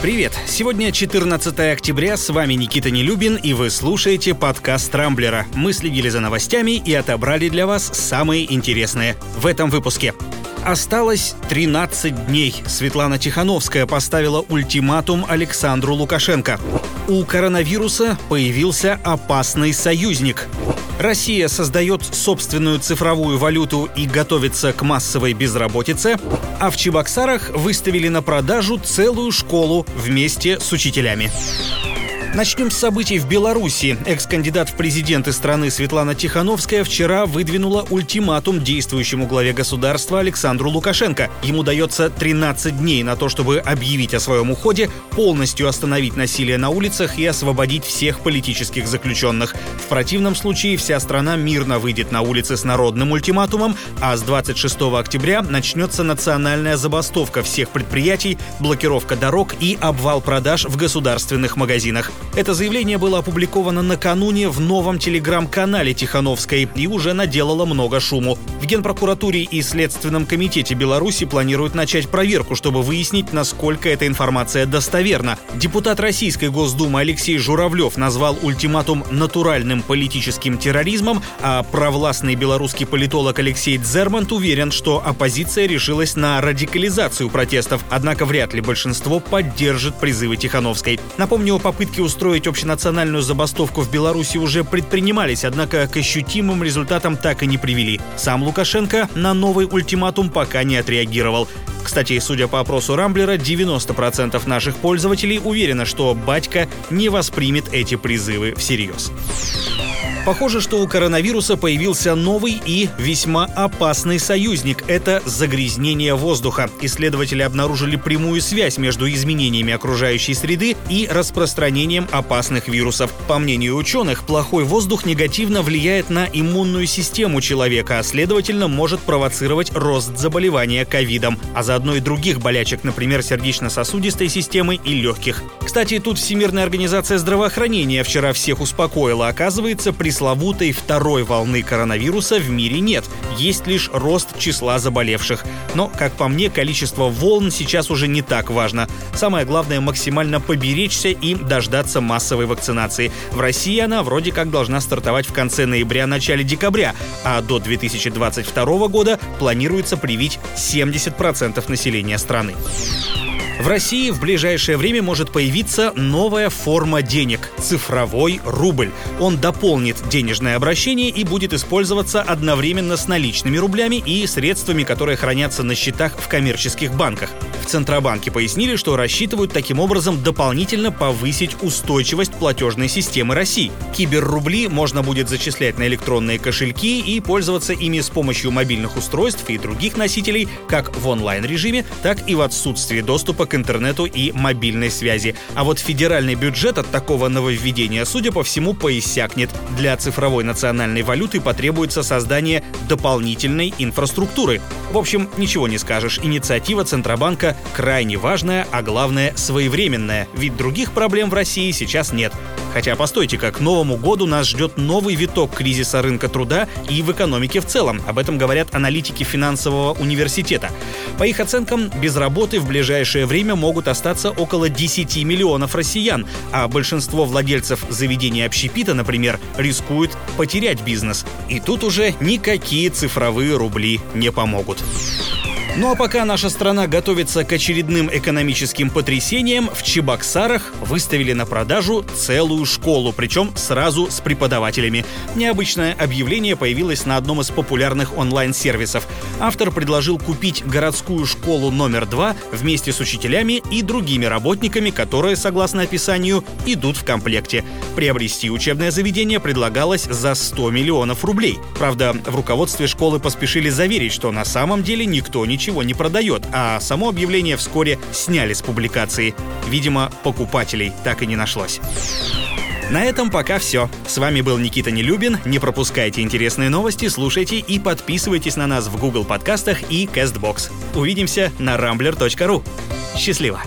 Привет! Сегодня 14 октября, с вами Никита Нелюбин, и вы слушаете подкаст «Рамблера». Мы следили за новостями и отобрали для вас самые интересные в этом выпуске. Осталось 13 дней. Светлана Тихановская поставила ультиматум Александру Лукашенко. У коронавируса появился опасный союзник. Россия создает собственную цифровую валюту и готовится к массовой безработице, а в Чебоксарах выставили на продажу целую школу вместе с учителями. Начнем с событий в Беларуси. Экс-кандидат в президенты страны Светлана Тихановская вчера выдвинула ультиматум действующему главе государства Александру Лукашенко. Ему дается 13 дней на то, чтобы объявить о своем уходе, полностью остановить насилие на улицах и освободить всех политических заключенных. В противном случае вся страна мирно выйдет на улицы с народным ультиматумом, а с 26 октября начнется национальная забастовка всех предприятий, блокировка дорог и обвал продаж в государственных магазинах. Это заявление было опубликовано накануне в новом телеграм-канале Тихановской и уже наделало много шуму. В Генпрокуратуре и Следственном комитете Беларуси планируют начать проверку, чтобы выяснить, насколько эта информация достоверна. Депутат Российской Госдумы Алексей Журавлев назвал ультиматум натуральным политическим терроризмом, а провластный белорусский политолог Алексей Дзермант уверен, что оппозиция решилась на радикализацию протестов, однако вряд ли большинство поддержит призывы Тихановской. Напомню, о попытке устроить общенациональную забастовку в Беларуси уже предпринимались, однако к ощутимым результатам так и не привели. Сам Лукашенко на новый ультиматум пока не отреагировал. Кстати, судя по опросу Рамблера, 90% наших пользователей уверены, что батька не воспримет эти призывы всерьез. Похоже, что у коронавируса появился новый и весьма опасный союзник – это загрязнение воздуха. Исследователи обнаружили прямую связь между изменениями окружающей среды и распространением опасных вирусов. По мнению ученых, плохой воздух негативно влияет на иммунную систему человека, а следовательно может провоцировать рост заболевания ковидом, а заодно и других болячек, например, сердечно-сосудистой системы и легких. Кстати, тут Всемирная организация здравоохранения вчера всех успокоила. Оказывается, пресловутой второй волны коронавируса в мире нет. Есть лишь рост числа заболевших. Но, как по мне, количество волн сейчас уже не так важно. Самое главное максимально поберечься и дождаться массовой вакцинации. В России она вроде как должна стартовать в конце ноября-начале декабря, а до 2022 года планируется привить 70% населения страны. В России в ближайшее время может появиться новая форма денег – цифровой рубль. Он дополнит денежное обращение и будет использоваться одновременно с наличными рублями и средствами, которые хранятся на счетах в коммерческих банках. В Центробанке пояснили, что рассчитывают таким образом дополнительно повысить устойчивость платежной системы России. Киберрубли можно будет зачислять на электронные кошельки и пользоваться ими с помощью мобильных устройств и других носителей как в онлайн-режиме, так и в отсутствии доступа к интернету и мобильной связи. А вот федеральный бюджет от такого нововведения, судя по всему, поиссякнет. Для цифровой национальной валюты потребуется создание дополнительной инфраструктуры. В общем, ничего не скажешь. Инициатива Центробанка крайне важная, а главное своевременная, ведь других проблем в России сейчас нет. Хотя, постойте-ка, к Новому году нас ждет новый виток кризиса рынка труда и в экономике в целом. Об этом говорят аналитики финансового университета. По их оценкам, без работы в ближайшее время могут остаться около 10 миллионов россиян, а большинство владельцев заведений общепита, например, рискуют потерять бизнес. И тут уже никакие цифровые рубли не помогут. Ну а пока наша страна готовится к очередным экономическим потрясениям, в Чебоксарах выставили на продажу целую школу, причем сразу с преподавателями. Необычное объявление появилось на одном из популярных онлайн-сервисов. Автор предложил купить городскую школу номер два вместе с учителями и другими работниками, которые, согласно описанию, идут в комплекте. Приобрести учебное заведение предлагалось за 100 миллионов рублей. Правда, в руководстве школы поспешили заверить, что на самом деле никто ничего ничего не продает, а само объявление вскоре сняли с публикации. Видимо, покупателей так и не нашлось. На этом пока все. С вами был Никита Нелюбин. Не пропускайте интересные новости, слушайте и подписывайтесь на нас в Google подкастах и CastBox. Увидимся на rambler.ru. Счастливо!